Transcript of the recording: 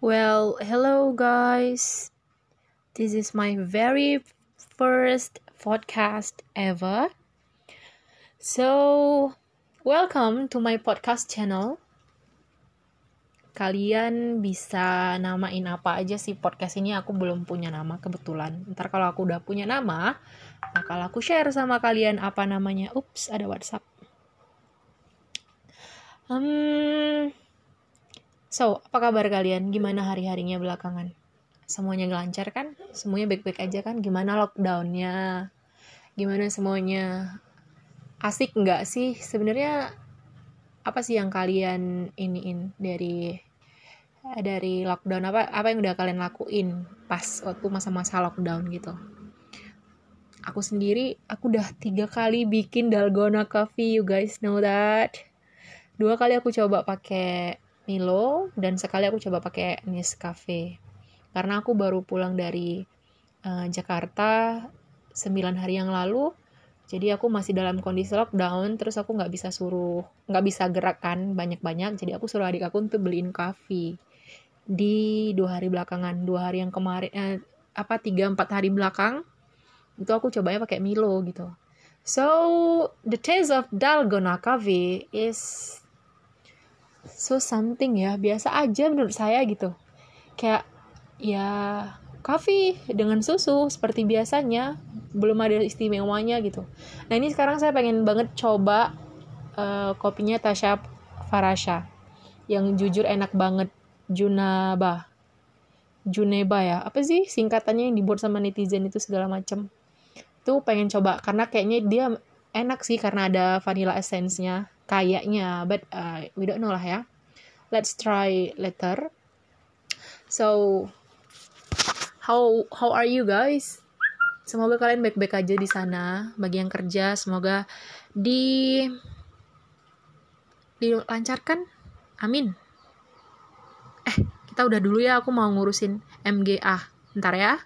Well, hello guys. This is my very first podcast ever. So, welcome to my podcast channel. Kalian bisa namain apa aja sih podcast ini aku belum punya nama kebetulan. Ntar kalau aku udah punya nama, bakal aku share sama kalian apa namanya. Ups, ada WhatsApp. Hmm, So, apa kabar kalian? Gimana hari-harinya belakangan? Semuanya lancar kan? Semuanya baik-baik aja kan? Gimana lockdownnya? Gimana semuanya? Asik nggak sih? Sebenarnya apa sih yang kalian iniin dari dari lockdown apa apa yang udah kalian lakuin pas waktu masa-masa lockdown gitu? Aku sendiri, aku udah tiga kali bikin dalgona coffee, you guys know that. Dua kali aku coba pakai Milo dan sekali aku coba pakai Nescafe. Karena aku baru pulang dari uh, Jakarta 9 hari yang lalu jadi aku masih dalam kondisi lockdown terus aku nggak bisa suruh nggak bisa gerakan banyak-banyak jadi aku suruh adik aku untuk beliin coffee. Di dua hari belakangan dua hari yang kemarin eh, apa tiga empat hari belakang itu aku cobanya pakai Milo gitu. So the taste of dalgona coffee is so something ya biasa aja menurut saya gitu. Kayak ya coffee dengan susu seperti biasanya belum ada istimewanya gitu. Nah ini sekarang saya pengen banget coba uh, kopinya Tasha Farasha yang jujur enak banget. Junaba. Juneba ya. Apa sih singkatannya yang dibuat sama netizen itu segala macem? Tuh pengen coba. Karena kayaknya dia enak sih karena ada vanilla essence-nya kayaknya but uh, we don't know lah ya. Let's try later. So how how are you guys? Semoga kalian baik-baik aja di sana bagi yang kerja semoga di dilancarkan. Amin. Eh kita udah dulu ya aku mau ngurusin MGA ntar ya